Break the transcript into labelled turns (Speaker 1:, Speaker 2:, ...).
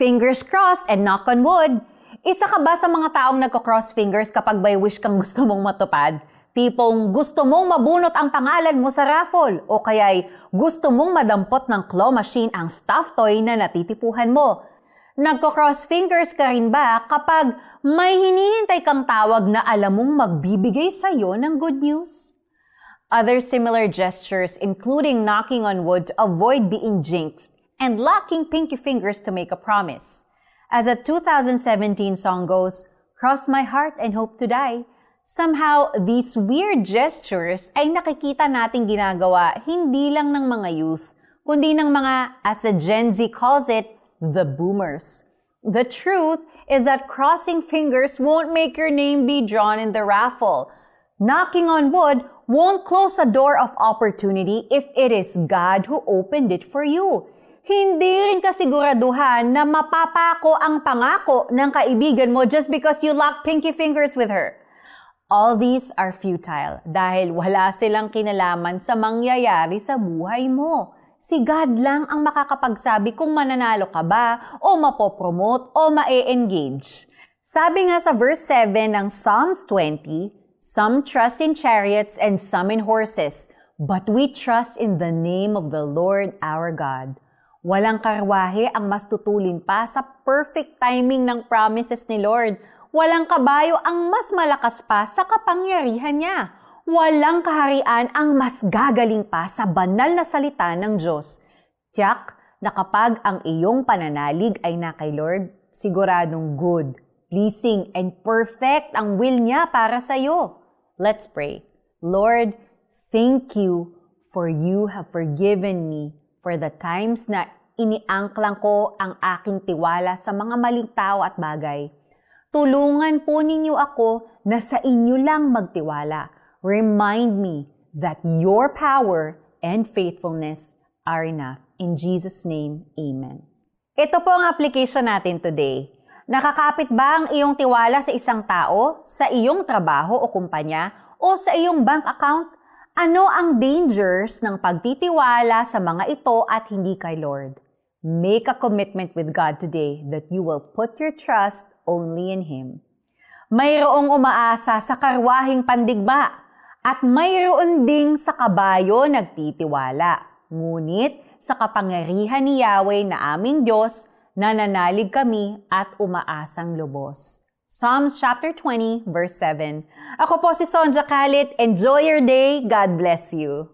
Speaker 1: Fingers crossed and knock on wood. Isa ka ba sa mga taong nagko-cross fingers kapag may wish kang gusto mong matupad? Tipong gusto mong mabunot ang pangalan mo sa raffle o kaya'y gusto mong madampot ng claw machine ang stuffed toy na natitipuhan mo. Nagko-cross fingers ka rin ba kapag may hinihintay kang tawag na alam mong magbibigay sa'yo ng good news? Other similar gestures including knocking on wood to avoid being jinxed and locking pinky fingers to make a promise. As a 2017 song goes, Cross my heart and hope to die. Somehow, these weird gestures ay nakikita nating ginagawa hindi lang ng mga youth, kundi ng mga, as a Gen Z calls it, the boomers. The truth is that crossing fingers won't make your name be drawn in the raffle. Knocking on wood won't close a door of opportunity if it is God who opened it for you hindi rin kasiguraduhan na mapapako ang pangako ng kaibigan mo just because you lock pinky fingers with her. All these are futile dahil wala silang kinalaman sa mangyayari sa buhay mo. Si God lang ang makakapagsabi kung mananalo ka ba o mapopromote o ma-engage. Sabi nga sa verse 7 ng Psalms 20, Some trust in chariots and some in horses, but we trust in the name of the Lord our God. Walang karwahe ang mas tutulin pa sa perfect timing ng promises ni Lord. Walang kabayo ang mas malakas pa sa kapangyarihan niya. Walang kaharian ang mas gagaling pa sa banal na salita ng Diyos. Tiyak na kapag ang iyong pananalig ay na kay Lord, siguradong good, pleasing, and perfect ang will niya para sa iyo. Let's pray. Lord, thank you for you have forgiven me for the times na iniangklang ko ang aking tiwala sa mga maling tao at bagay. Tulungan po ninyo ako na sa inyo lang magtiwala. Remind me that your power and faithfulness are enough. In Jesus' name, Amen. Ito po ang application natin today. Nakakapit ba ang iyong tiwala sa isang tao, sa iyong trabaho o kumpanya, o sa iyong bank account? Ano ang dangers ng pagtitiwala sa mga ito at hindi kay Lord? Make a commitment with God today that you will put your trust only in Him. Mayroong umaasa sa karwahing pandigma at mayroon ding sa kabayo nagtitiwala. Ngunit sa kapangyarihan ni Yahweh na aming Diyos, nananalig kami at umaasang lubos. Psalms chapter 20, verse 7. Ako po si Sonja Kalit. Enjoy your day. God bless you.